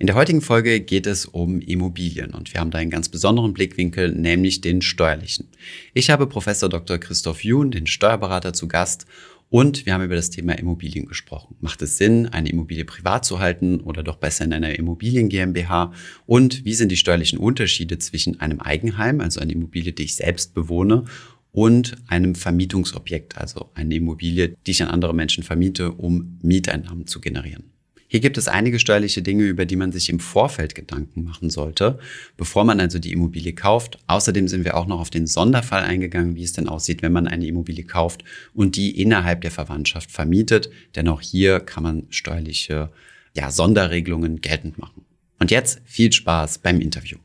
In der heutigen Folge geht es um Immobilien und wir haben da einen ganz besonderen Blickwinkel, nämlich den steuerlichen. Ich habe Professor Dr. Christoph Jun, den Steuerberater, zu Gast und wir haben über das Thema Immobilien gesprochen. Macht es Sinn, eine Immobilie privat zu halten oder doch besser in einer Immobilien GmbH? Und wie sind die steuerlichen Unterschiede zwischen einem Eigenheim, also eine Immobilie, die ich selbst bewohne, und einem Vermietungsobjekt, also eine Immobilie, die ich an andere Menschen vermiete, um Mieteinnahmen zu generieren? Hier gibt es einige steuerliche Dinge, über die man sich im Vorfeld Gedanken machen sollte, bevor man also die Immobilie kauft. Außerdem sind wir auch noch auf den Sonderfall eingegangen, wie es denn aussieht, wenn man eine Immobilie kauft und die innerhalb der Verwandtschaft vermietet. Denn auch hier kann man steuerliche ja, Sonderregelungen geltend machen. Und jetzt viel Spaß beim Interview.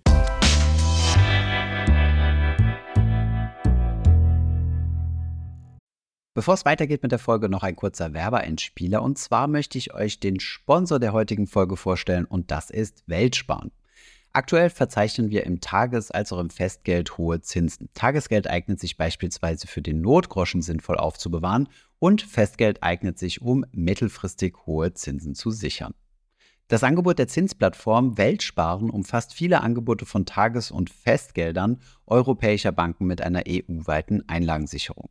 Bevor es weitergeht mit der Folge, noch ein kurzer Werbeeinspieler. Und zwar möchte ich euch den Sponsor der heutigen Folge vorstellen und das ist Weltsparen. Aktuell verzeichnen wir im Tages- als auch im Festgeld hohe Zinsen. Tagesgeld eignet sich beispielsweise für den Notgroschen sinnvoll aufzubewahren und Festgeld eignet sich, um mittelfristig hohe Zinsen zu sichern. Das Angebot der Zinsplattform Weltsparen umfasst viele Angebote von Tages- und Festgeldern europäischer Banken mit einer EU-weiten Einlagensicherung.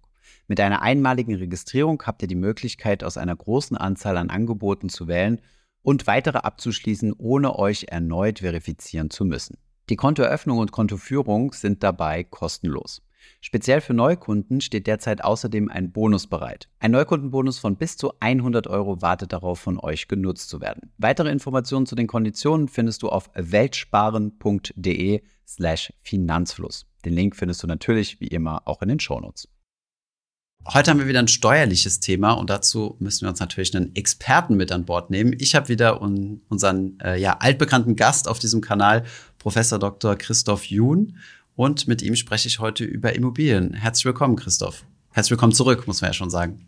Mit einer einmaligen Registrierung habt ihr die Möglichkeit, aus einer großen Anzahl an Angeboten zu wählen und weitere abzuschließen, ohne euch erneut verifizieren zu müssen. Die Kontoeröffnung und Kontoführung sind dabei kostenlos. Speziell für Neukunden steht derzeit außerdem ein Bonus bereit. Ein Neukundenbonus von bis zu 100 Euro wartet darauf, von euch genutzt zu werden. Weitere Informationen zu den Konditionen findest du auf weltsparen.de slash Finanzfluss. Den Link findest du natürlich wie immer auch in den Shownotes. Heute haben wir wieder ein steuerliches Thema und dazu müssen wir uns natürlich einen Experten mit an Bord nehmen. Ich habe wieder un unseren äh, ja, altbekannten Gast auf diesem Kanal, Professor Dr. Christoph Jun. Und mit ihm spreche ich heute über Immobilien. Herzlich willkommen, Christoph. Herzlich willkommen zurück, muss man ja schon sagen.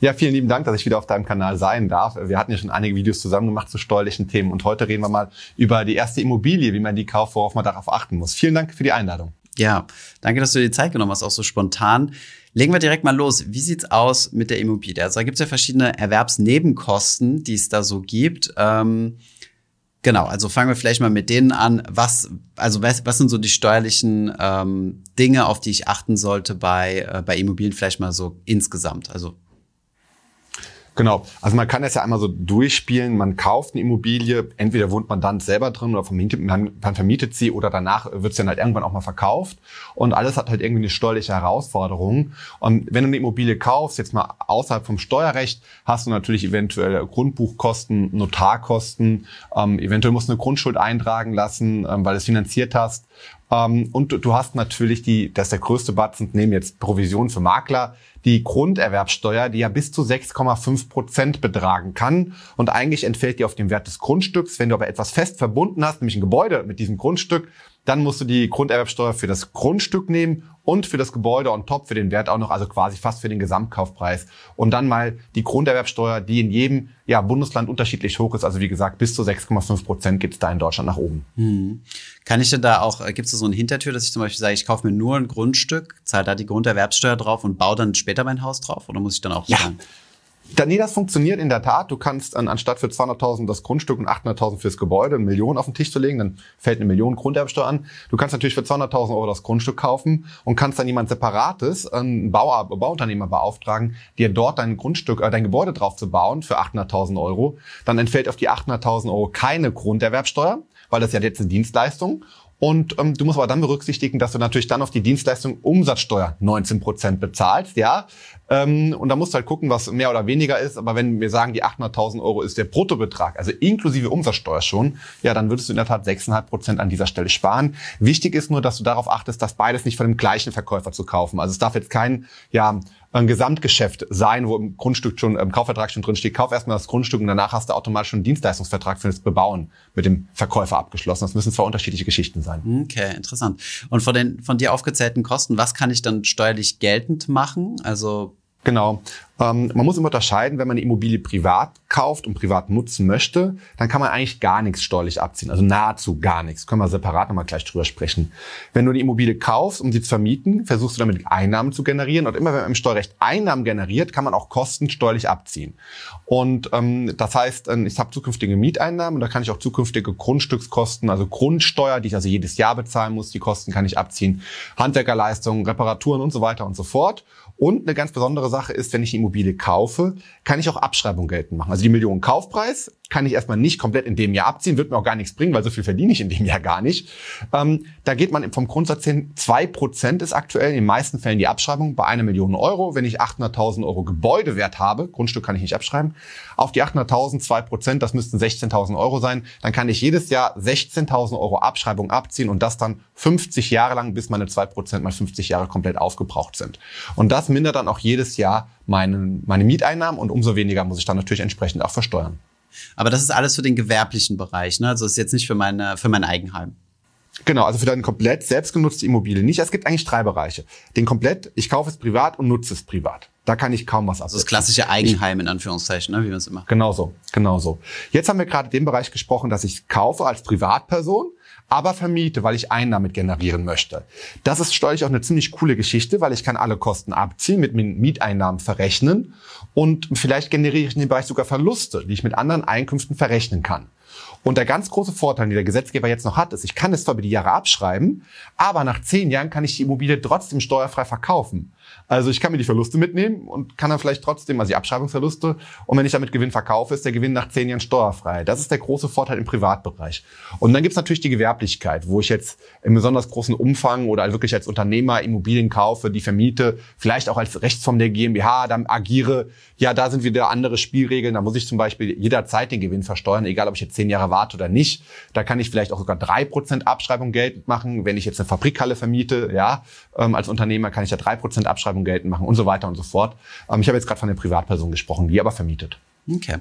Ja, vielen lieben Dank, dass ich wieder auf deinem Kanal sein darf. Wir hatten ja schon einige Videos zusammen gemacht zu steuerlichen Themen und heute reden wir mal über die erste Immobilie, wie man die kauft, worauf man darauf achten muss. Vielen Dank für die Einladung. Ja, danke, dass du dir die Zeit genommen hast, auch so spontan. Legen wir direkt mal los. Wie sieht's aus mit der Immobilie? Also da gibt's ja verschiedene Erwerbsnebenkosten, die es da so gibt. Ähm, genau, also fangen wir vielleicht mal mit denen an. Was, also was, was sind so die steuerlichen ähm, Dinge, auf die ich achten sollte bei, äh, bei Immobilien vielleicht mal so insgesamt? Also Genau. Also man kann das ja einmal so durchspielen. Man kauft eine Immobilie, entweder wohnt man dann selber drin oder vermietet, man, man vermietet sie oder danach wird es dann halt irgendwann auch mal verkauft. Und alles hat halt irgendwie eine steuerliche Herausforderung. Und wenn du eine Immobilie kaufst, jetzt mal außerhalb vom Steuerrecht, hast du natürlich eventuell Grundbuchkosten, Notarkosten, ähm, eventuell musst du eine Grundschuld eintragen lassen, ähm, weil du es finanziert hast. Ähm, und du, du hast natürlich die, das ist der größte Batzen, nehmen jetzt Provision für Makler, die Grunderwerbsteuer, die ja bis zu 6,5 Prozent betragen kann. Und eigentlich entfällt die auf dem Wert des Grundstücks. Wenn du aber etwas fest verbunden hast, nämlich ein Gebäude mit diesem Grundstück, dann musst du die Grunderwerbsteuer für das Grundstück nehmen und für das Gebäude on top für den Wert auch noch, also quasi fast für den Gesamtkaufpreis. Und dann mal die Grunderwerbsteuer, die in jedem ja, Bundesland unterschiedlich hoch ist. Also wie gesagt, bis zu 6,5 Prozent gibt es da in Deutschland nach oben. Hm. Kann ich denn da auch, äh, gibt es da so eine Hintertür, dass ich zum Beispiel sage, ich kaufe mir nur ein Grundstück, zahle da die Grunderwerbsteuer drauf und baue dann später mein Haus drauf? Oder muss ich dann auch ja. Sagen? Da, nee, das funktioniert in der Tat. Du kannst an, anstatt für 200.000 das Grundstück und 800.000 fürs Gebäude eine Million auf den Tisch zu legen, dann fällt eine Million Grunderbsteuer an. Du kannst natürlich für 200.000 Euro das Grundstück kaufen und kannst dann jemand Separates, einen Bau, Bauunternehmer beauftragen, dir dort dein Grundstück, äh, dein Gebäude drauf zu bauen für 800.000 Euro. Dann entfällt auf die 800.000 Euro keine Grunderwerbsteuer, weil das ja jetzt eine Dienstleistung. Und ähm, du musst aber dann berücksichtigen, dass du natürlich dann auf die Dienstleistung Umsatzsteuer 19 Prozent bezahlst, ja. Ähm, und da musst du halt gucken, was mehr oder weniger ist. Aber wenn wir sagen, die 800.000 Euro ist der Bruttobetrag, also inklusive Umsatzsteuer schon, ja, dann würdest du in der Tat 6,5 Prozent an dieser Stelle sparen. Wichtig ist nur, dass du darauf achtest, dass beides nicht von dem gleichen Verkäufer zu kaufen. Also es darf jetzt kein, ja, ein Gesamtgeschäft sein, wo im Grundstück schon, im Kaufvertrag schon drin steht, kauf erstmal das Grundstück und danach hast du automatisch schon einen Dienstleistungsvertrag für das Bebauen mit dem Verkäufer abgeschlossen. Das müssen zwar unterschiedliche Geschichten sein. Okay, interessant. Und von den von dir aufgezählten Kosten, was kann ich dann steuerlich geltend machen? Also Genau. Ähm, man muss immer unterscheiden, wenn man eine Immobilie privat kauft und privat nutzen möchte, dann kann man eigentlich gar nichts steuerlich abziehen. Also nahezu gar nichts. Können wir separat nochmal gleich drüber sprechen. Wenn du eine Immobilie kaufst, um sie zu vermieten, versuchst du damit Einnahmen zu generieren. Und immer wenn man im Steuerrecht Einnahmen generiert, kann man auch Kosten steuerlich abziehen. Und ähm, das heißt, ähm, ich habe zukünftige Mieteinnahmen und da kann ich auch zukünftige Grundstückskosten, also Grundsteuer, die ich also jedes Jahr bezahlen muss, die Kosten kann ich abziehen, Handwerkerleistungen, Reparaturen und so weiter und so fort. Und eine ganz besondere Sache ist, wenn ich eine Immobilie kaufe, kann ich auch Abschreibung geltend machen. Also die Millionen Kaufpreis kann ich erstmal nicht komplett in dem Jahr abziehen, wird mir auch gar nichts bringen, weil so viel verdiene ich in dem Jahr gar nicht. Ähm, da geht man vom Grundsatz hin, zwei Prozent ist aktuell in den meisten Fällen die Abschreibung bei einer Million Euro. Wenn ich 800.000 Euro Gebäudewert habe, Grundstück kann ich nicht abschreiben, auf die 800.000 zwei Prozent, das müssten 16.000 Euro sein, dann kann ich jedes Jahr 16.000 Euro Abschreibung abziehen und das dann 50 Jahre lang, bis meine zwei Prozent mal 50 Jahre komplett aufgebraucht sind. Und das mindert dann auch jedes Jahr meine, meine Mieteinnahmen und umso weniger muss ich dann natürlich entsprechend auch versteuern. Aber das ist alles für den gewerblichen Bereich, ne? Also das ist jetzt nicht für meine, für mein Eigenheim. Genau, also für deine komplett selbstgenutzte Immobilie nicht. Es gibt eigentlich drei Bereiche. Den komplett, ich kaufe es privat und nutze es privat. Da kann ich kaum was absetzen. Also das klassische Eigenheim in Anführungszeichen, ne, wie man es immer. Genau so, genau so. Jetzt haben wir gerade den Bereich gesprochen, dass ich kaufe als Privatperson aber vermiete, weil ich Einnahmen generieren möchte. Das ist steuerlich auch eine ziemlich coole Geschichte, weil ich kann alle Kosten abziehen, mit Mieteinnahmen verrechnen und vielleicht generiere ich in dem Bereich sogar Verluste, die ich mit anderen Einkünften verrechnen kann. Und der ganz große Vorteil, den der Gesetzgeber jetzt noch hat, ist, ich kann es zwar über die Jahre abschreiben, aber nach zehn Jahren kann ich die Immobilie trotzdem steuerfrei verkaufen. Also ich kann mir die Verluste mitnehmen und kann dann vielleicht trotzdem, also die Abschreibungsverluste, und wenn ich damit Gewinn verkaufe, ist der Gewinn nach zehn Jahren steuerfrei. Das ist der große Vorteil im Privatbereich. Und dann gibt's natürlich die Gewerblichkeit, wo ich jetzt im besonders großen Umfang oder wirklich als Unternehmer Immobilien kaufe, die vermiete, vielleicht auch als Rechtsform der GmbH, dann agiere. Ja, da sind wieder andere Spielregeln. Da muss ich zum Beispiel jederzeit den Gewinn versteuern, egal ob ich jetzt zehn Jahre warte oder nicht. Da kann ich vielleicht auch sogar drei Prozent Abschreibung geltend machen. Wenn ich jetzt eine Fabrikhalle vermiete, ja, ähm, als Unternehmer kann ich da drei Prozent Abschreibung Abschreibung geltend machen und so weiter und so fort. Ähm, ich habe jetzt gerade von der Privatperson gesprochen, die aber vermietet. Okay.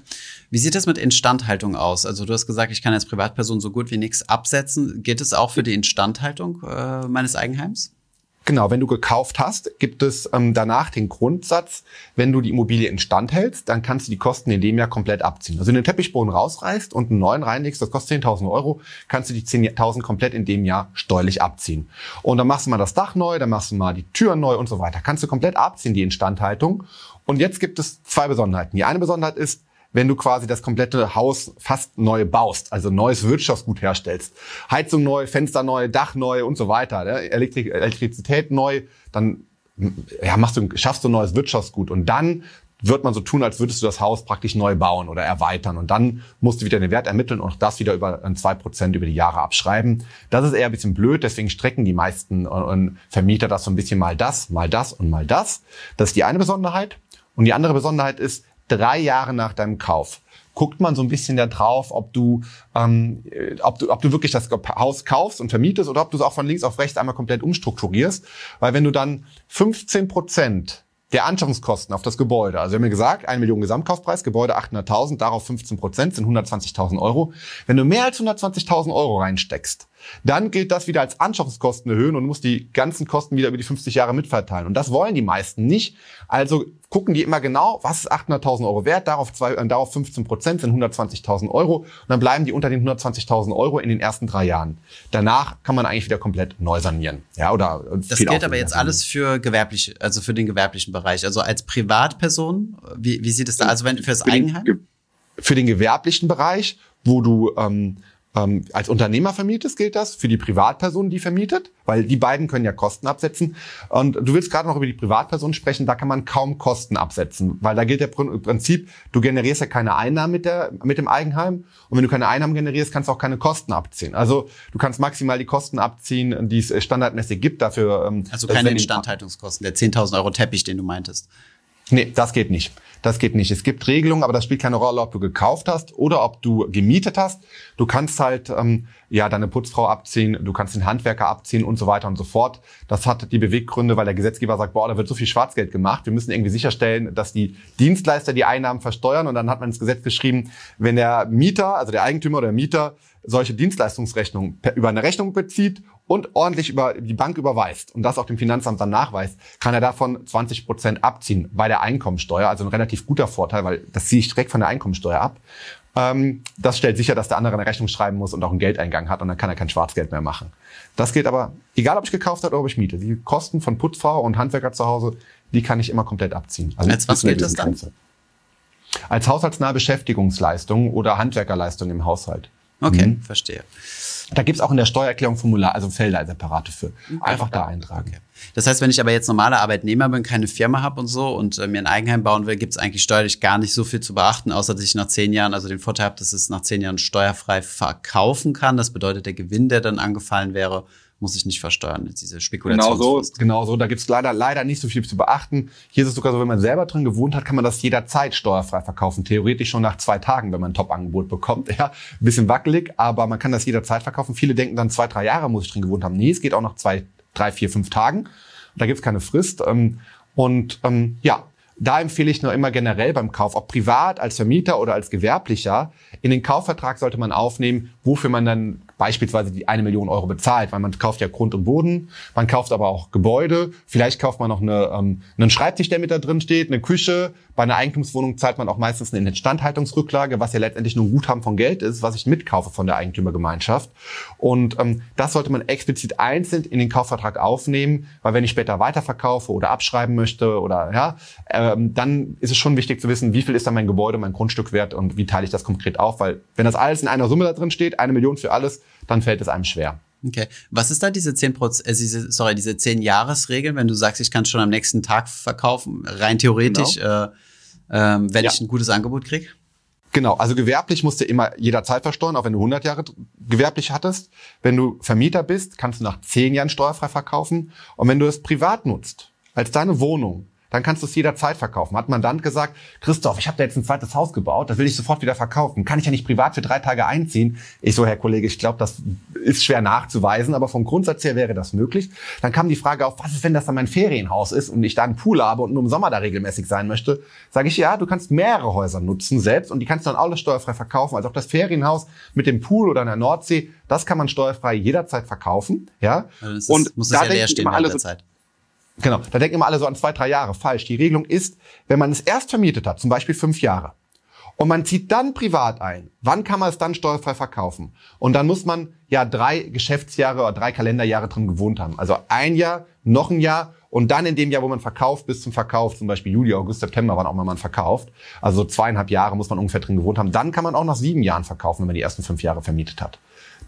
Wie sieht das mit Instandhaltung aus? Also du hast gesagt, ich kann als Privatperson so gut wie nichts absetzen. Geht es auch für die Instandhaltung äh, meines Eigenheims? Genau, wenn du gekauft hast, gibt es ähm, danach den Grundsatz, wenn du die Immobilie instand hältst, dann kannst du die Kosten in dem Jahr komplett abziehen. Also wenn du den Teppichboden rausreißt und einen neuen reinlegst, das kostet 10.000 Euro, kannst du die 10.000 komplett in dem Jahr steuerlich abziehen. Und dann machst du mal das Dach neu, dann machst du mal die Türen neu und so weiter. Kannst du komplett abziehen, die Instandhaltung. Und jetzt gibt es zwei Besonderheiten. Die eine Besonderheit ist, wenn du quasi das komplette Haus fast neu baust, also neues Wirtschaftsgut herstellst. Heizung neu, Fenster neu, Dach neu und so weiter, ne? Elektri Elektrizität neu, dann ja, machst du, schaffst du ein neues Wirtschaftsgut und dann wird man so tun, als würdest du das Haus praktisch neu bauen oder erweitern. Und dann musst du wieder den Wert ermitteln und das wieder über zwei Prozent über die Jahre abschreiben. Das ist eher ein bisschen blöd, deswegen strecken die meisten Vermieter das so ein bisschen mal das, mal das und mal das. Das ist die eine Besonderheit. Und die andere Besonderheit ist, drei Jahre nach deinem Kauf guckt man so ein bisschen da drauf, ob du, ähm, ob du, ob du wirklich das Haus kaufst und vermietest oder ob du es auch von links auf rechts einmal komplett umstrukturierst. Weil wenn du dann 15 Prozent der Anschaffungskosten auf das Gebäude. Also wir haben ja gesagt, 1 Million Gesamtkaufpreis, Gebäude 800.000, darauf 15 Prozent sind 120.000 Euro. Wenn du mehr als 120.000 Euro reinsteckst, dann gilt das wieder als Anschaffungskosten erhöhen und musst die ganzen Kosten wieder über die 50 Jahre mitverteilen. Und das wollen die meisten nicht. Also gucken die immer genau, was ist 800.000 Euro wert, darauf, zwei, äh, darauf 15 Prozent sind 120.000 Euro und dann bleiben die unter den 120.000 Euro in den ersten drei Jahren. Danach kann man eigentlich wieder komplett neu sanieren. Ja, oder äh, das gilt aber jetzt alles für gewerbliche, also für den gewerblichen Bereich. Also als Privatperson, wie, wie sieht es da? Also wenn fürs Eigenheim? Für den gewerblichen Bereich, wo du ähm, ähm, als Unternehmer vermietest, gilt das. Für die Privatperson, die vermietet, weil die beiden können ja Kosten absetzen. Und du willst gerade noch über die Privatperson sprechen, da kann man kaum Kosten absetzen, weil da gilt der Prinzip, du generierst ja keine Einnahmen mit, der, mit dem Eigenheim. Und wenn du keine Einnahmen generierst, kannst du auch keine Kosten abziehen. Also du kannst maximal die Kosten abziehen, die es standardmäßig gibt dafür. Ähm, also keine Instandhaltungskosten, der 10.000 Euro Teppich, den du meintest. Nee, das geht nicht. Das geht nicht. Es gibt Regelungen, aber das spielt keine Rolle, ob du gekauft hast oder ob du gemietet hast. Du kannst halt ähm, ja deine Putzfrau abziehen, du kannst den Handwerker abziehen und so weiter und so fort. Das hat die Beweggründe, weil der Gesetzgeber sagt, boah, da wird so viel Schwarzgeld gemacht. Wir müssen irgendwie sicherstellen, dass die Dienstleister die Einnahmen versteuern. Und dann hat man ins Gesetz geschrieben, wenn der Mieter, also der Eigentümer oder der Mieter, solche Dienstleistungsrechnungen über eine Rechnung bezieht und ordentlich über die Bank überweist und das auch dem Finanzamt dann nachweist, kann er davon 20 Prozent abziehen bei der Einkommensteuer. Also ein relativ guter Vorteil, weil das ziehe ich direkt von der Einkommensteuer ab. Ähm, das stellt sicher, dass der andere eine Rechnung schreiben muss und auch einen Geldeingang hat und dann kann er kein Schwarzgeld mehr machen. Das geht aber, egal ob ich gekauft habe oder ob ich miete. Die Kosten von Putzfrau und Handwerker zu Hause, die kann ich immer komplett abziehen. Also Als was gilt das dann? Grenze. Als haushaltsnahe Beschäftigungsleistung oder Handwerkerleistung im Haushalt. Okay, mhm. verstehe. Da gibt's auch in der Steuererklärung Formular, also Felder separate für. Einfach da eintragen. Okay. Das heißt, wenn ich aber jetzt normaler Arbeitnehmer bin, keine Firma habe und so und äh, mir ein Eigenheim bauen will, gibt's eigentlich steuerlich gar nicht so viel zu beachten, außer dass ich nach zehn Jahren, also den Vorteil habe, dass es nach zehn Jahren steuerfrei verkaufen kann. Das bedeutet, der Gewinn, der dann angefallen wäre, muss ich nicht versteuern, diese Spekulation. Genau so, genau so. Da gibt's leider, leider nicht so viel zu beachten. Hier ist es sogar so, wenn man selber drin gewohnt hat, kann man das jederzeit steuerfrei verkaufen. Theoretisch schon nach zwei Tagen, wenn man ein Top-Angebot bekommt. Ja, ein bisschen wackelig, aber man kann das jederzeit verkaufen. Viele denken dann zwei, drei Jahre muss ich drin gewohnt haben. Nee, es geht auch nach zwei, drei, vier, fünf Tagen. Da gibt's keine Frist. Ähm, und ähm, ja, da empfehle ich nur immer generell beim Kauf, ob privat, als Vermieter oder als Gewerblicher, in den Kaufvertrag sollte man aufnehmen, wofür man dann beispielsweise die eine Million Euro bezahlt, weil man kauft ja Grund und Boden, man kauft aber auch Gebäude, vielleicht kauft man noch eine, ähm, einen Schreibtisch, der mit da drin steht, eine Küche. Bei einer Eigentumswohnung zahlt man auch meistens eine Instandhaltungsrücklage, was ja letztendlich nur ein Guthaben von Geld ist, was ich mitkaufe von der Eigentümergemeinschaft. Und ähm, das sollte man explizit einzeln in den Kaufvertrag aufnehmen, weil wenn ich später weiterverkaufe oder abschreiben möchte oder ja, ähm, dann ist es schon wichtig zu wissen, wie viel ist dann mein Gebäude, mein Grundstück wert und wie teile ich das konkret auf, weil wenn das alles in einer Summe da drin steht, eine Million für alles, dann fällt es einem schwer. Okay. Was ist da diese 10 Prozent, äh, diese, sorry, diese 10 Jahresregel, wenn du sagst, ich kann schon am nächsten Tag verkaufen, rein theoretisch, genau. äh, äh, wenn ja. ich ein gutes Angebot kriege? Genau, also gewerblich musst du immer jederzeit versteuern, auch wenn du 100 Jahre gewerblich hattest. Wenn du Vermieter bist, kannst du nach 10 Jahren steuerfrei verkaufen. Und wenn du es privat nutzt, als deine Wohnung, dann kannst du es jederzeit verkaufen. Hat Mandant gesagt, Christoph, ich habe da jetzt ein zweites Haus gebaut, das will ich sofort wieder verkaufen. Kann ich ja nicht privat für drei Tage einziehen. Ich so, Herr Kollege, ich glaube, das ist schwer nachzuweisen, aber vom Grundsatz her wäre das möglich. Dann kam die Frage auf, was ist, wenn das dann mein Ferienhaus ist und ich da einen Pool habe und nur im Sommer da regelmäßig sein möchte? Sage ich, ja, du kannst mehrere Häuser nutzen selbst und die kannst du dann alles steuerfrei verkaufen. Also auch das Ferienhaus mit dem Pool oder in der Nordsee, das kann man steuerfrei jederzeit verkaufen. Ja, also und muss es ja leer stehen alle so, Zeit. Genau, da denken immer alle so an zwei, drei Jahre. Falsch. Die Regelung ist, wenn man es erst vermietet hat, zum Beispiel fünf Jahre, und man zieht dann privat ein, wann kann man es dann steuerfrei verkaufen? Und dann muss man ja drei Geschäftsjahre oder drei Kalenderjahre drin gewohnt haben. Also ein Jahr, noch ein Jahr und dann in dem Jahr, wo man verkauft, bis zum Verkauf, zum Beispiel Juli, August, September, wann auch immer man verkauft. Also zweieinhalb Jahre muss man ungefähr drin gewohnt haben. Dann kann man auch nach sieben Jahren verkaufen, wenn man die ersten fünf Jahre vermietet hat.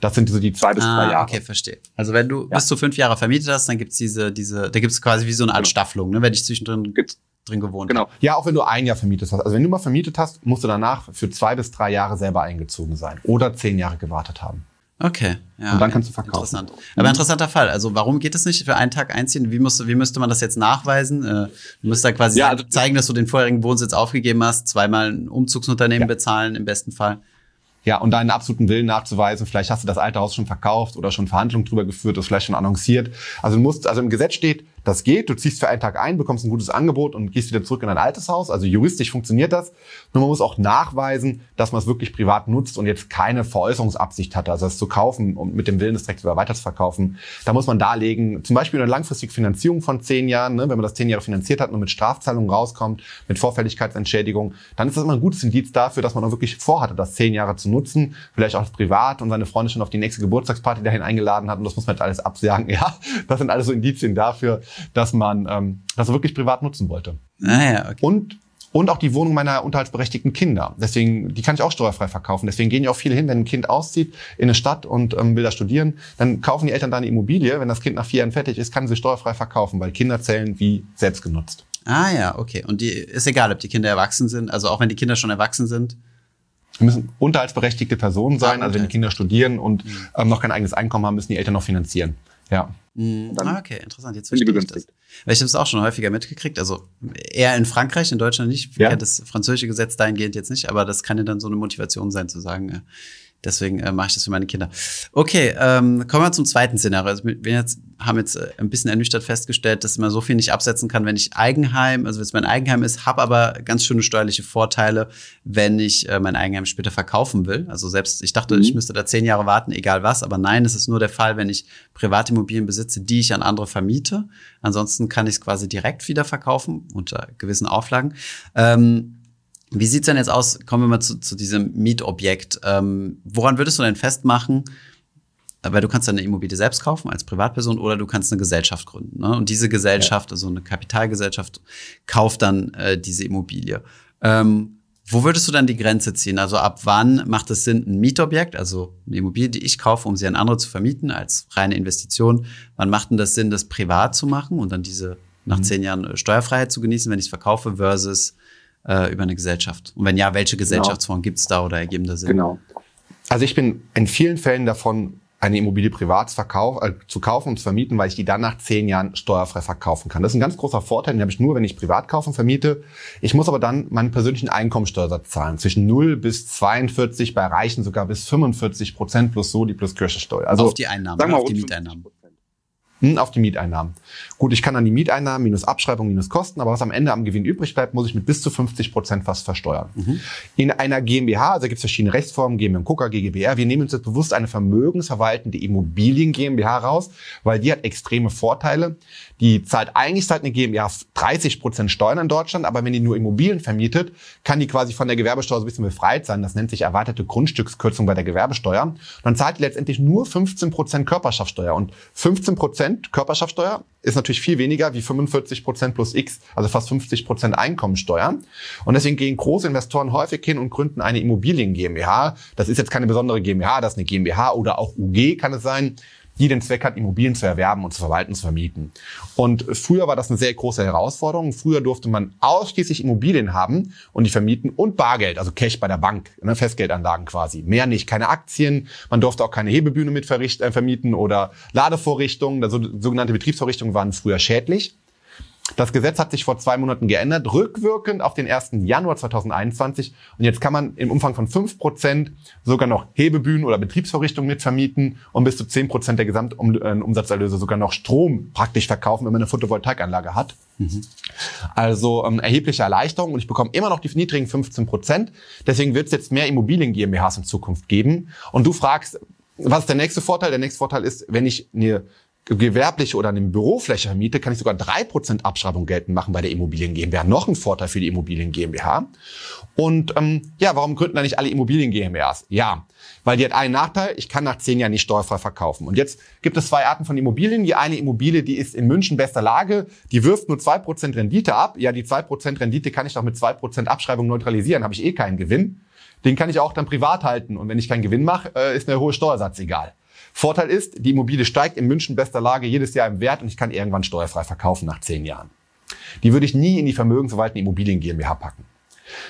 Das sind so die zwei bis ah, drei Jahre. Okay, verstehe. Also wenn du ja. bis zu fünf Jahre vermietet hast, dann gibt's diese, diese, da gibt's quasi wie so eine Art genau. Staffelung, ne? wenn ich zwischendrin gibt's drin gewohnt Genau. Ja, auch wenn du ein Jahr vermietet hast. Also wenn du mal vermietet hast, musst du danach für zwei bis drei Jahre selber eingezogen sein oder zehn Jahre gewartet haben. Okay, ja. Und dann kannst du verkaufen. Interessant. Aber interessanter Fall. Also warum geht es nicht für einen Tag einziehen? Wie, musst, wie müsste man das jetzt nachweisen? Äh, du musst da quasi ja, also, zeigen, dass du den vorherigen Wohnsitz aufgegeben hast, zweimal ein Umzugsunternehmen ja. bezahlen im besten Fall. Ja, und deinen absoluten Willen nachzuweisen. Vielleicht hast du das alte Haus schon verkauft oder schon Verhandlungen drüber geführt, das vielleicht schon annonciert. Also du musst, also im Gesetz steht, das geht. Du ziehst für einen Tag ein, bekommst ein gutes Angebot und gehst wieder zurück in dein altes Haus. Also juristisch funktioniert das. Nur man muss auch nachweisen, dass man es wirklich privat nutzt und jetzt keine Veräußerungsabsicht hatte, also es zu kaufen und mit dem Willen, es direkt wieder weiter zu verkaufen. Da muss man darlegen, zum Beispiel eine langfristige Finanzierung von zehn Jahren, ne, wenn man das zehn Jahre finanziert hat und mit Strafzahlungen rauskommt, mit Vorfälligkeitsentschädigung, dann ist das immer ein gutes Indiz dafür, dass man auch wirklich vorhatte, das zehn Jahre zu nutzen, vielleicht auch privat und seine Freunde schon auf die nächste Geburtstagsparty dahin eingeladen hat und das muss man jetzt alles absagen. Ja, das sind alles so Indizien dafür, dass man ähm, das wirklich privat nutzen wollte. Ah, ja, okay. Und und auch die Wohnung meiner unterhaltsberechtigten Kinder. Deswegen, die kann ich auch steuerfrei verkaufen. Deswegen gehen ja auch viele hin, wenn ein Kind auszieht in eine Stadt und ähm, will da studieren, dann kaufen die Eltern da eine Immobilie. Wenn das Kind nach vier Jahren fertig ist, kann sie steuerfrei verkaufen, weil Kinder zählen wie selbst genutzt. Ah ja, okay. Und die ist egal, ob die Kinder erwachsen sind, also auch wenn die Kinder schon erwachsen sind. müssen unterhaltsberechtigte Personen sein, ah, also wenn die Kinder studieren und mhm. ähm, noch kein eigenes Einkommen haben, müssen die Eltern noch finanzieren. Ja. Mhm. Ah, okay, interessant. Jetzt verstehe ich das. Weil ich habe es auch schon häufiger mitgekriegt. Also eher in Frankreich, in Deutschland nicht. Ich ja. das französische Gesetz dahingehend jetzt nicht, aber das kann ja dann so eine Motivation sein, zu sagen, äh, deswegen äh, mache ich das für meine Kinder. Okay, ähm, kommen wir zum zweiten Szenario. Also, wenn jetzt haben jetzt äh, ein bisschen ernüchtert festgestellt, dass man so viel nicht absetzen kann, wenn ich Eigenheim, also wenn es mein Eigenheim ist, habe aber ganz schöne steuerliche Vorteile, wenn ich äh, mein Eigenheim später verkaufen will. Also selbst, ich dachte, mhm. ich müsste da zehn Jahre warten, egal was, aber nein, es ist nur der Fall, wenn ich Privatimmobilien besitze, die ich an andere vermiete. Ansonsten kann ich es quasi direkt wieder verkaufen, unter gewissen Auflagen. Ähm, wie sieht's denn jetzt aus? Kommen wir mal zu, zu diesem Mietobjekt. Ähm, woran würdest du denn festmachen? Weil du kannst eine Immobilie selbst kaufen als Privatperson oder du kannst eine Gesellschaft gründen. Ne? Und diese Gesellschaft, ja. also eine Kapitalgesellschaft, kauft dann äh, diese Immobilie. Ähm, wo würdest du dann die Grenze ziehen? Also ab wann macht es Sinn, ein Mietobjekt, also eine Immobilie, die ich kaufe, um sie an andere zu vermieten, als reine Investition? Wann macht denn das Sinn, das privat zu machen und dann diese nach mhm. zehn Jahren äh, Steuerfreiheit zu genießen, wenn ich es verkaufe, versus äh, über eine Gesellschaft? Und wenn ja, welche genau. Gesellschaftsform genau. gibt es da oder ergeben da Sinn? Genau. Also ich bin in vielen Fällen davon eine Immobilie privat verkauf, äh, zu kaufen und zu vermieten, weil ich die dann nach zehn Jahren steuerfrei verkaufen kann. Das ist ein ganz großer Vorteil, den habe ich nur, wenn ich privat kaufe und vermiete. Ich muss aber dann meinen persönlichen Einkommensteuersatz zahlen. Zwischen 0 bis 42, bei Reichen sogar bis 45 Prozent plus Soli plus Kirchensteuer. Also auf die Einnahmen, sagen wir auf die Mieteinnahmen. Hm, auf die Mieteinnahmen. Gut, ich kann dann die Mieteinnahmen minus Abschreibung minus Kosten, aber was am Ende am Gewinn übrig bleibt, muss ich mit bis zu 50 Prozent fast versteuern. Mhm. In einer GmbH, also gibt es verschiedene Rechtsformen, GmbH, KUKA, GGBR, wir nehmen uns jetzt bewusst eine vermögensverwaltende Immobilien GmbH raus, weil die hat extreme Vorteile. Die zahlt eigentlich zahlt eine GmbH 30 Prozent Steuern in Deutschland, aber wenn die nur Immobilien vermietet, kann die quasi von der Gewerbesteuer so ein bisschen befreit sein. Das nennt sich erweiterte Grundstückskürzung bei der Gewerbesteuer. Dann zahlt die letztendlich nur 15 Prozent Körperschaftssteuer. Und 15 Prozent Körperschaftssteuer ist natürlich viel weniger wie 45 Prozent plus X, also fast 50 Prozent Einkommensteuer. Und deswegen gehen große Investoren häufig hin und gründen eine Immobilien GmbH. Das ist jetzt keine besondere GmbH, das ist eine GmbH oder auch UG kann es sein die den Zweck hat, Immobilien zu erwerben und zu verwalten, zu vermieten. Und früher war das eine sehr große Herausforderung. Früher durfte man ausschließlich Immobilien haben und die vermieten und Bargeld, also Cash bei der Bank, ne, Festgeldanlagen quasi. Mehr nicht, keine Aktien. Man durfte auch keine Hebebühne mit äh, vermieten oder Ladevorrichtungen. Also sogenannte Betriebsvorrichtungen waren früher schädlich. Das Gesetz hat sich vor zwei Monaten geändert, rückwirkend auf den 1. Januar 2021. Und jetzt kann man im Umfang von fünf Prozent sogar noch Hebebühnen oder Betriebsvorrichtungen mitvermieten und bis zu zehn Prozent der Gesamtumsatzerlöse sogar noch Strom praktisch verkaufen, wenn man eine Photovoltaikanlage hat. Mhm. Also ähm, erhebliche Erleichterung und ich bekomme immer noch die niedrigen 15 Prozent. Deswegen wird es jetzt mehr Immobilien GmbHs in Zukunft geben. Und du fragst, was ist der nächste Vorteil? Der nächste Vorteil ist, wenn ich eine gewerbliche oder eine Bürofläche miete, kann ich sogar drei Prozent Abschreibung geltend machen bei der Immobilien GmbH. Noch ein Vorteil für die Immobilien GmbH. Und ähm, ja, warum gründen da nicht alle Immobilien GmbHs? Ja, weil die hat einen Nachteil, ich kann nach zehn Jahren nicht steuerfrei verkaufen. Und jetzt gibt es zwei Arten von Immobilien. Die eine Immobilie, die ist in München bester Lage, die wirft nur zwei Prozent Rendite ab. Ja, die zwei Prozent Rendite kann ich doch mit zwei Prozent Abschreibung neutralisieren, habe ich eh keinen Gewinn. Den kann ich auch dann privat halten. Und wenn ich keinen Gewinn mache, äh, ist mir hohe Steuersatz egal. Vorteil ist, die Immobilie steigt in München bester Lage jedes Jahr im Wert und ich kann irgendwann steuerfrei verkaufen nach zehn Jahren. Die würde ich nie in die vermögensverwaltende Immobilien GmbH packen.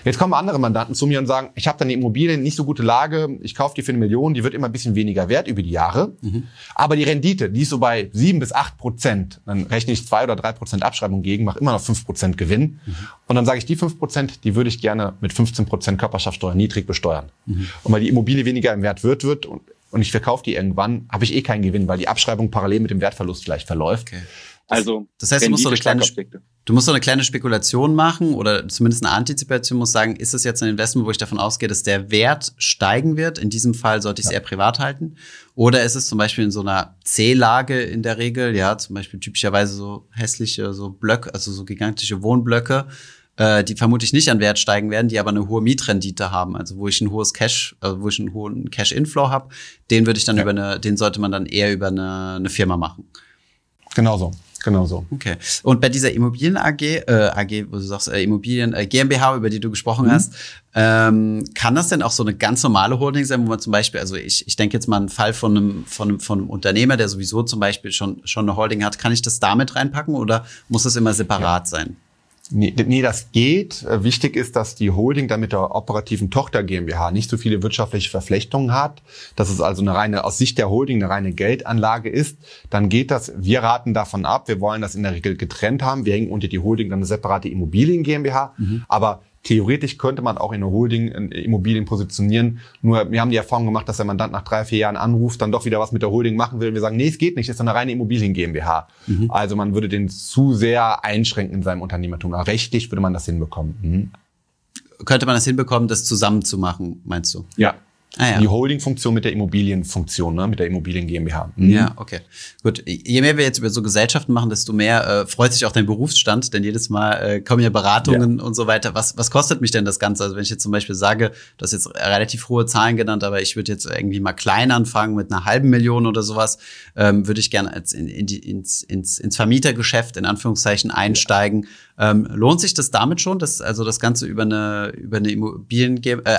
Jetzt kommen andere Mandanten zu mir und sagen, ich habe da eine Immobilie, nicht so gute Lage, ich kaufe die für eine Million, die wird immer ein bisschen weniger wert über die Jahre. Mhm. Aber die Rendite, die ist so bei sieben bis acht Prozent. Dann rechne ich zwei oder drei Prozent Abschreibung gegen, mache immer noch fünf Prozent Gewinn. Mhm. Und dann sage ich, die fünf Prozent, die würde ich gerne mit 15 Prozent Körperschaftssteuer niedrig besteuern. Mhm. Und weil die Immobilie weniger im Wert wird, wird und und ich verkaufe die irgendwann, habe ich eh keinen Gewinn, weil die Abschreibung parallel mit dem Wertverlust vielleicht verläuft. Okay. Also, das heißt, du musst, so eine kleine, du musst so eine kleine Spekulation machen oder zumindest eine Antizipation muss sagen, ist es jetzt ein Investment, wo ich davon ausgehe, dass der Wert steigen wird? In diesem Fall sollte ich es ja. eher privat halten. Oder ist es zum Beispiel in so einer C-Lage in der Regel, ja, zum Beispiel typischerweise so hässliche, so Blöcke, also so gigantische Wohnblöcke, äh, die vermutlich nicht an Wert steigen werden, die aber eine hohe Mietrendite haben, also wo ich ein hohes Cash, also wo ich einen hohen Cash-Inflow habe, den würde ich dann ja. über eine, den sollte man dann eher über eine, eine Firma machen. Genau so. Genau so. Okay. Und bei dieser Immobilien AG, äh, AG, wo du sagst, äh, Immobilien äh, GmbH, über die du gesprochen mhm. hast, ähm, kann das denn auch so eine ganz normale Holding sein, wo man zum Beispiel, also ich, ich denke jetzt mal einen Fall von einem, von, einem, von einem Unternehmer, der sowieso zum Beispiel schon, schon eine Holding hat, kann ich das damit reinpacken oder muss das immer separat ja. sein? Nee, nee, das geht. Äh, wichtig ist, dass die Holding dann mit der operativen Tochter GmbH nicht so viele wirtschaftliche Verflechtungen hat, dass es also eine reine, aus Sicht der Holding eine reine Geldanlage ist. Dann geht das, wir raten davon ab, wir wollen das in der Regel getrennt haben. Wir hängen unter die Holding dann eine separate Immobilien GmbH. Mhm. Aber Theoretisch könnte man auch in eine Holding in Immobilien positionieren. Nur wir haben die Erfahrung gemacht, dass der Mandant nach drei, vier Jahren anruft, dann doch wieder was mit der Holding machen will. Wir sagen, nee, es geht nicht, das ist eine reine Immobilien GmbH. Mhm. Also man würde den zu sehr einschränken in seinem Unternehmertum. Aber rechtlich würde man das hinbekommen. Mhm. Könnte man das hinbekommen, das zusammenzumachen, meinst du? Ja, Ah, ja. Die Holding-Funktion mit der Immobilienfunktion, ne? mit der Immobilien GmbH. Mhm. Ja, okay. Gut. Je mehr wir jetzt über so Gesellschaften machen, desto mehr äh, freut sich auch dein Berufsstand, denn jedes Mal äh, kommen ja Beratungen ja. und so weiter. Was, was kostet mich denn das Ganze? Also wenn ich jetzt zum Beispiel sage, du hast jetzt relativ hohe Zahlen genannt, aber ich würde jetzt irgendwie mal klein anfangen mit einer halben Million oder sowas, ähm, würde ich gerne in, in die, ins, ins, ins Vermietergeschäft in Anführungszeichen einsteigen. Ja. Ähm, lohnt sich das damit schon, dass also das Ganze über eine über eine Immobilien äh,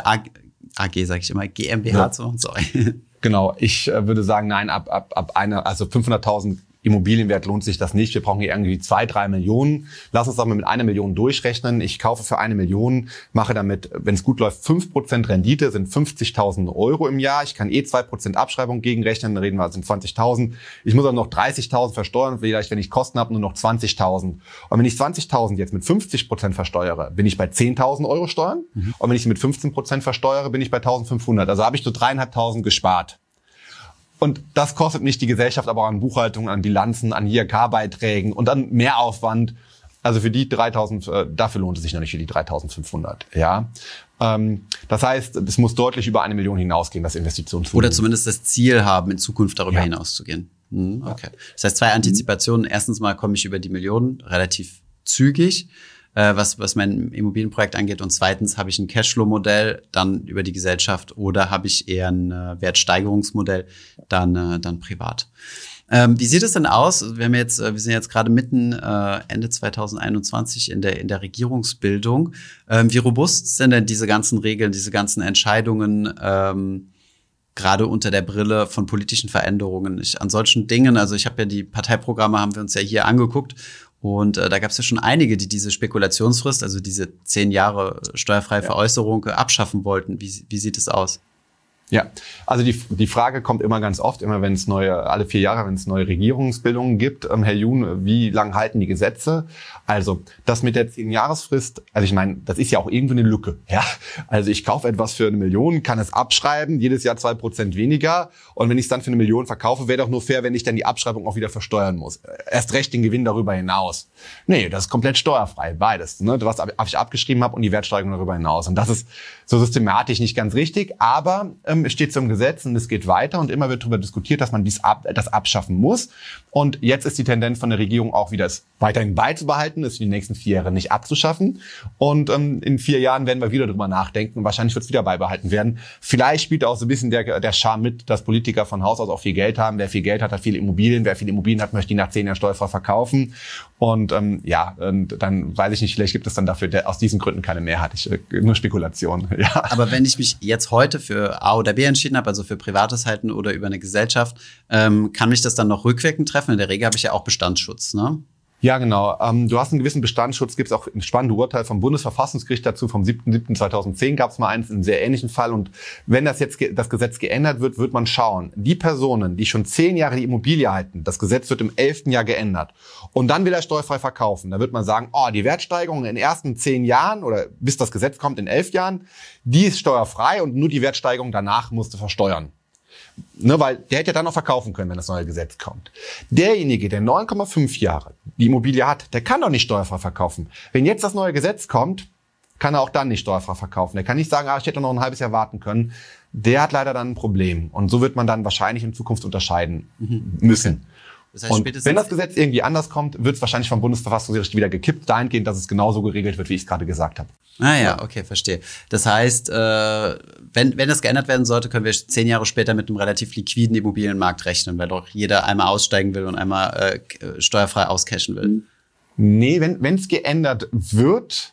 AG, sage ich immer, GmbH ja. zu machen, sorry. Genau, ich äh, würde sagen, nein, ab, ab, ab einer, also 500.000 Immobilienwert lohnt sich das nicht. Wir brauchen hier irgendwie zwei, drei Millionen. Lass uns doch mal mit einer Million durchrechnen. Ich kaufe für eine Million, mache damit, wenn es gut läuft, fünf Prozent Rendite, sind 50.000 Euro im Jahr. Ich kann eh zwei Prozent Abschreibung gegenrechnen, dann reden wir, sind 20.000. Ich muss auch noch 30.000 versteuern, vielleicht, wenn ich Kosten habe, nur noch 20.000. Und wenn ich 20.000 jetzt mit 50 Prozent versteuere, bin ich bei 10.000 Euro Steuern. Mhm. Und wenn ich sie mit 15 Prozent versteuere, bin ich bei 1.500. Also habe ich so dreieinhalbtausend gespart. Und das kostet nicht die Gesellschaft aber auch an Buchhaltung, an Bilanzen, an IHK-Beiträgen und dann Mehraufwand. Also für die 3000, äh, dafür lohnt es sich noch nicht für die 3500, ja. Ähm, das heißt, es muss deutlich über eine Million hinausgehen, das Investitionsvolumen. Oder zumindest das Ziel haben, in Zukunft darüber ja. hinauszugehen. Hm, okay. Das heißt, zwei Antizipationen. Erstens mal komme ich über die Millionen relativ zügig äh, was, was mein Immobilienprojekt angeht. Und zweitens habe ich ein Cashflow-Modell dann über die Gesellschaft oder habe ich eher ein äh, Wertsteigerungsmodell dann, äh, dann privat. Ähm, wie sieht es denn aus? Wir, haben jetzt, äh, wir sind jetzt gerade mitten äh, Ende 2021 in der, in der Regierungsbildung. Ähm, wie robust sind denn diese ganzen Regeln, diese ganzen Entscheidungen? Ähm, gerade unter der Brille von politischen Veränderungen. Ich, an solchen Dingen, also ich habe ja die Parteiprogramme, haben wir uns ja hier angeguckt und äh, da gab es ja schon einige, die diese Spekulationsfrist, also diese zehn Jahre steuerfreie ja. Veräußerung, äh, abschaffen wollten. Wie, wie sieht es aus? Ja, also die, die Frage kommt immer ganz oft, immer wenn es neue, alle vier Jahre, wenn es neue Regierungsbildungen gibt, ähm, Herr Jun, wie lang halten die Gesetze? Also das mit der zehn Jahresfrist, also ich meine, das ist ja auch irgendwie eine Lücke. Ja, also ich kaufe etwas für eine Million, kann es abschreiben, jedes Jahr zwei Prozent weniger, und wenn ich es dann für eine Million verkaufe, wäre doch nur fair, wenn ich dann die Abschreibung auch wieder versteuern muss. Erst recht den Gewinn darüber hinaus. Nee, das ist komplett steuerfrei, beides. Ne? Was ich abgeschrieben habe und die Wertsteigerung darüber hinaus. Und das ist so systematisch nicht ganz richtig, aber ähm, es steht zum Gesetz und es geht weiter und immer wird darüber diskutiert, dass man dies ab, das abschaffen muss. Und jetzt ist die Tendenz von der Regierung auch wieder, es weiterhin beizubehalten, es für die nächsten vier Jahre nicht abzuschaffen. Und ähm, in vier Jahren werden wir wieder drüber nachdenken und wahrscheinlich wird es wieder beibehalten werden. Vielleicht spielt auch so ein bisschen der, der Charme mit, dass Politiker von Haus aus auch viel Geld haben. Wer viel Geld hat, hat viele Immobilien. Wer viele Immobilien hat, möchte die nach zehn Jahren steuerfrei verkaufen. Und ähm, ja, und dann weiß ich nicht, vielleicht gibt es dann dafür der, aus diesen Gründen keine Mehrheit. Ich, äh, nur Spekulation. Ja. Aber wenn ich mich jetzt heute für A oder B entschieden habe, also für privates Halten oder über eine Gesellschaft, ähm, kann mich das dann noch rückwirkend treffen? In der Regel habe ich ja auch Bestandsschutz, ne? Ja, genau. Ähm, du hast einen gewissen Bestandsschutz, gibt es auch ein spannendes Urteil vom Bundesverfassungsgericht dazu, vom 7.7.2010 gab es mal eins, einen sehr ähnlichen Fall. Und wenn das jetzt das Gesetz geändert wird, wird man schauen, die Personen, die schon zehn Jahre die Immobilie halten, das Gesetz wird im elften Jahr geändert und dann will er steuerfrei verkaufen, da wird man sagen, oh, die Wertsteigerung in den ersten zehn Jahren oder bis das Gesetz kommt in elf Jahren, die ist steuerfrei und nur die Wertsteigerung danach musste versteuern. Ne, weil der hätte ja dann noch verkaufen können, wenn das neue Gesetz kommt. Derjenige, der 9,5 Jahre die Immobilie hat, der kann doch nicht steuerfrei verkaufen. Wenn jetzt das neue Gesetz kommt, kann er auch dann nicht steuerfrei verkaufen. Er kann nicht sagen, ah, ich hätte noch ein halbes Jahr warten können. Der hat leider dann ein Problem. Und so wird man dann wahrscheinlich in Zukunft unterscheiden mhm. müssen. Okay. Das heißt, und wenn das Gesetz irgendwie anders kommt, wird es wahrscheinlich vom Bundesverfassungsgericht wieder gekippt, dahingehend, dass es genauso geregelt wird, wie ich es gerade gesagt habe. Ah ja, okay, verstehe. Das heißt, äh, wenn, wenn das geändert werden sollte, können wir zehn Jahre später mit einem relativ liquiden Immobilienmarkt rechnen, weil doch jeder einmal aussteigen will und einmal äh, steuerfrei auscashen will. Nee, wenn es geändert wird,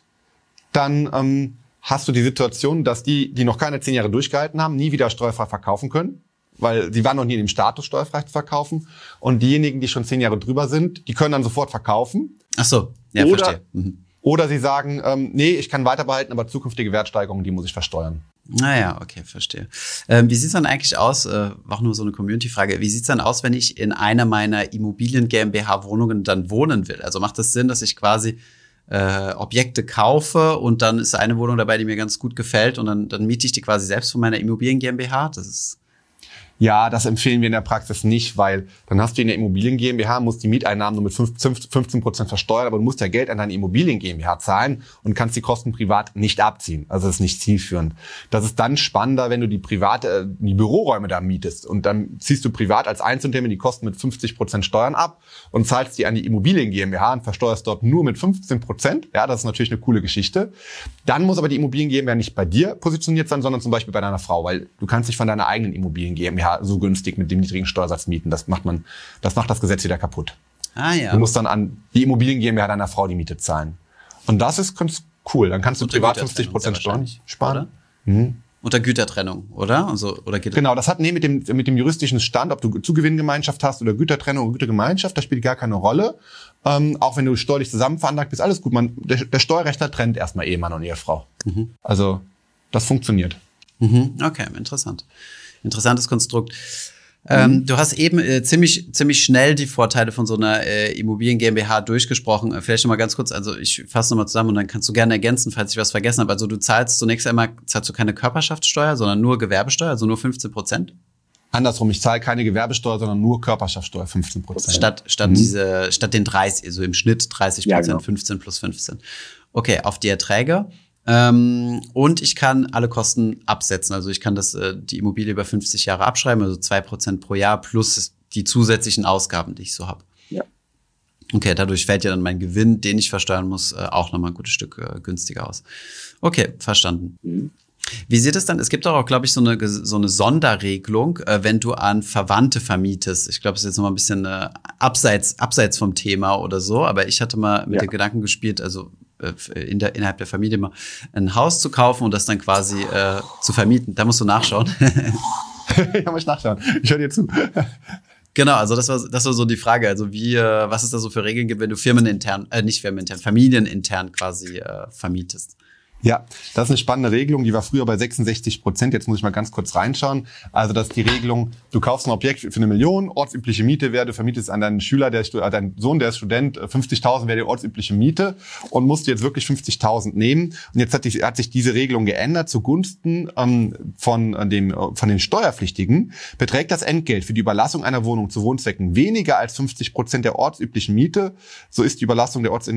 dann ähm, hast du die Situation, dass die, die noch keine zehn Jahre durchgehalten haben, nie wieder steuerfrei verkaufen können weil sie waren noch nie in dem Status, steuerfrei zu verkaufen. Und diejenigen, die schon zehn Jahre drüber sind, die können dann sofort verkaufen. Ach so, ja, oder, verstehe. Mhm. Oder sie sagen, ähm, nee, ich kann weiter behalten, aber zukünftige Wertsteigerungen, die muss ich versteuern. Naja, okay, verstehe. Ähm, wie sieht's dann eigentlich aus, äh, auch nur so eine Community-Frage, wie sieht's dann aus, wenn ich in einer meiner Immobilien GmbH-Wohnungen dann wohnen will? Also macht es das Sinn, dass ich quasi äh, Objekte kaufe und dann ist eine Wohnung dabei, die mir ganz gut gefällt und dann, dann miete ich die quasi selbst von meiner Immobilien GmbH. Das ist ja, das empfehlen wir in der Praxis nicht, weil dann hast du in der Immobilien GmbH, musst die Mieteinnahmen nur mit 15 Prozent versteuern, aber du musst ja Geld an deine Immobilien GmbH zahlen und kannst die Kosten privat nicht abziehen. Also das ist nicht zielführend. Das ist dann spannender, wenn du die private, äh, die Büroräume da mietest und dann ziehst du privat als Einzelunternehmer die Kosten mit 50 Prozent Steuern ab und zahlst die an die Immobilien GmbH und versteuerst dort nur mit 15 Prozent. Ja, das ist natürlich eine coole Geschichte. Dann muss aber die Immobilien GmbH nicht bei dir positioniert sein, sondern zum Beispiel bei deiner Frau, weil du kannst dich von deiner eigenen Immobilien GmbH ja so günstig mit dem niedrigen Steuersatz mieten. Das macht man, das macht das Gesetz wieder kaputt. Ah, ja. Du musst dann an die Immobilien GmbH deiner Frau die Miete zahlen. Und das ist ganz cool. Dann kannst du Unter privat 50 Prozent Steuern sparen. Mhm. Unter Gütertrennung, oder? Also, oder geht genau, das hat nee, mit dem, mit dem juristischen Stand, ob du Zugewinngemeinschaft hast oder Gütertrennung oder Gütergemeinschaft, das spielt gar keine Rolle. Ähm, auch wenn du steuerlich zusammen veranlagt bist, alles gut. Man, der, der Steuerrechtler trennt erstmal Ehemann und Ehefrau. Mhm. Also, das funktioniert. Mhm. Okay, interessant. Interessantes Konstrukt. Ähm, mhm. du hast eben äh, ziemlich, ziemlich schnell die Vorteile von so einer äh, Immobilien GmbH durchgesprochen. Äh, vielleicht noch mal ganz kurz, also ich fasse noch mal zusammen und dann kannst du gerne ergänzen, falls ich was vergessen habe. Also du zahlst zunächst einmal, zahlst du keine Körperschaftssteuer, sondern nur Gewerbesteuer, also nur 15 Prozent. Andersrum, ich zahle keine Gewerbesteuer, sondern nur Körperschaftssteuer, 15 Prozent. Statt, statt, mhm. diese, statt den 30, also im Schnitt 30 Prozent, ja, genau. 15 plus 15. Okay, auf die Erträge. Ähm, und ich kann alle Kosten absetzen. Also ich kann das, äh, die Immobilie über 50 Jahre abschreiben, also zwei Prozent pro Jahr plus die zusätzlichen Ausgaben, die ich so habe. Ja. Okay, dadurch fällt ja dann mein Gewinn, den ich versteuern muss, äh, auch nochmal ein gutes Stück äh, günstiger aus. Okay, verstanden. Mhm. Wie sieht es dann? Es gibt doch auch, glaube ich, so eine, so eine Sonderregelung, äh, wenn du an Verwandte vermietest. Ich glaube, es ist jetzt noch mal ein bisschen äh, abseits, abseits vom Thema oder so, aber ich hatte mal mit ja. den Gedanken gespielt, also in der, innerhalb der Familie mal ein Haus zu kaufen und das dann quasi äh, zu vermieten. Da musst du nachschauen. ja, muss ich nachschauen. Ich höre dir zu. Genau, also das war, das war so die Frage. Also wie, äh, was es da so für Regeln gibt, wenn du firmenintern, äh, nicht firmenintern, familienintern quasi äh, vermietest? Ja, das ist eine spannende Regelung. Die war früher bei 66 Prozent. Jetzt muss ich mal ganz kurz reinschauen. Also das ist die Regelung, du kaufst ein Objekt für eine Million, ortsübliche Miete wäre, du vermietest an deinen Schüler, der, äh, deinen Sohn, der ist Student, 50.000 äh, wäre die ortsübliche Miete und musst jetzt wirklich 50.000 nehmen. Und jetzt hat, die, hat, sich diese Regelung geändert zugunsten ähm, von, äh, dem, von den Steuerpflichtigen. Beträgt das Entgelt für die Überlassung einer Wohnung zu Wohnzwecken weniger als 50 Prozent der ortsüblichen Miete, so ist die Überlassung der Orts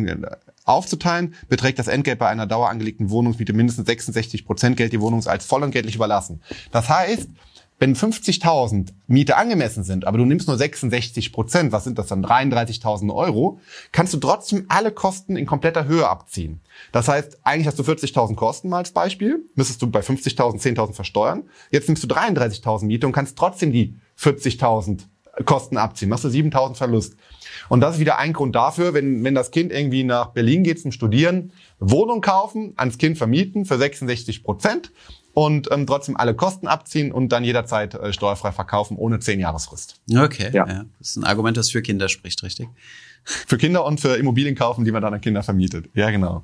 aufzuteilen, beträgt das Entgelt bei einer dauerangelegten Wohnung Wohnungsmiete mindestens 66 Prozent Geld die Wohnung als vollentgeltlich überlassen. Das heißt, wenn 50.000 Miete angemessen sind, aber du nimmst nur 66 Prozent, was sind das dann, 33.000 Euro, kannst du trotzdem alle Kosten in kompletter Höhe abziehen. Das heißt, eigentlich hast du 40.000 Kosten mal als Beispiel, müsstest du bei 50.000 10.000 versteuern. Jetzt nimmst du 33.000 Miete und kannst trotzdem die 40.000 Kosten abziehen, machst du 7.000 Verlust. Und das ist wieder ein Grund dafür, wenn, wenn das Kind irgendwie nach Berlin geht zum Studieren, Wohnung kaufen, ans Kind vermieten für 66 Prozent und ähm, trotzdem alle Kosten abziehen und dann jederzeit äh, steuerfrei verkaufen ohne 10 Jahresfrist. Okay, ja. ja. Das ist ein Argument, das für Kinder spricht, richtig? Für Kinder und für Immobilien kaufen, die man dann an Kinder vermietet. Ja, genau.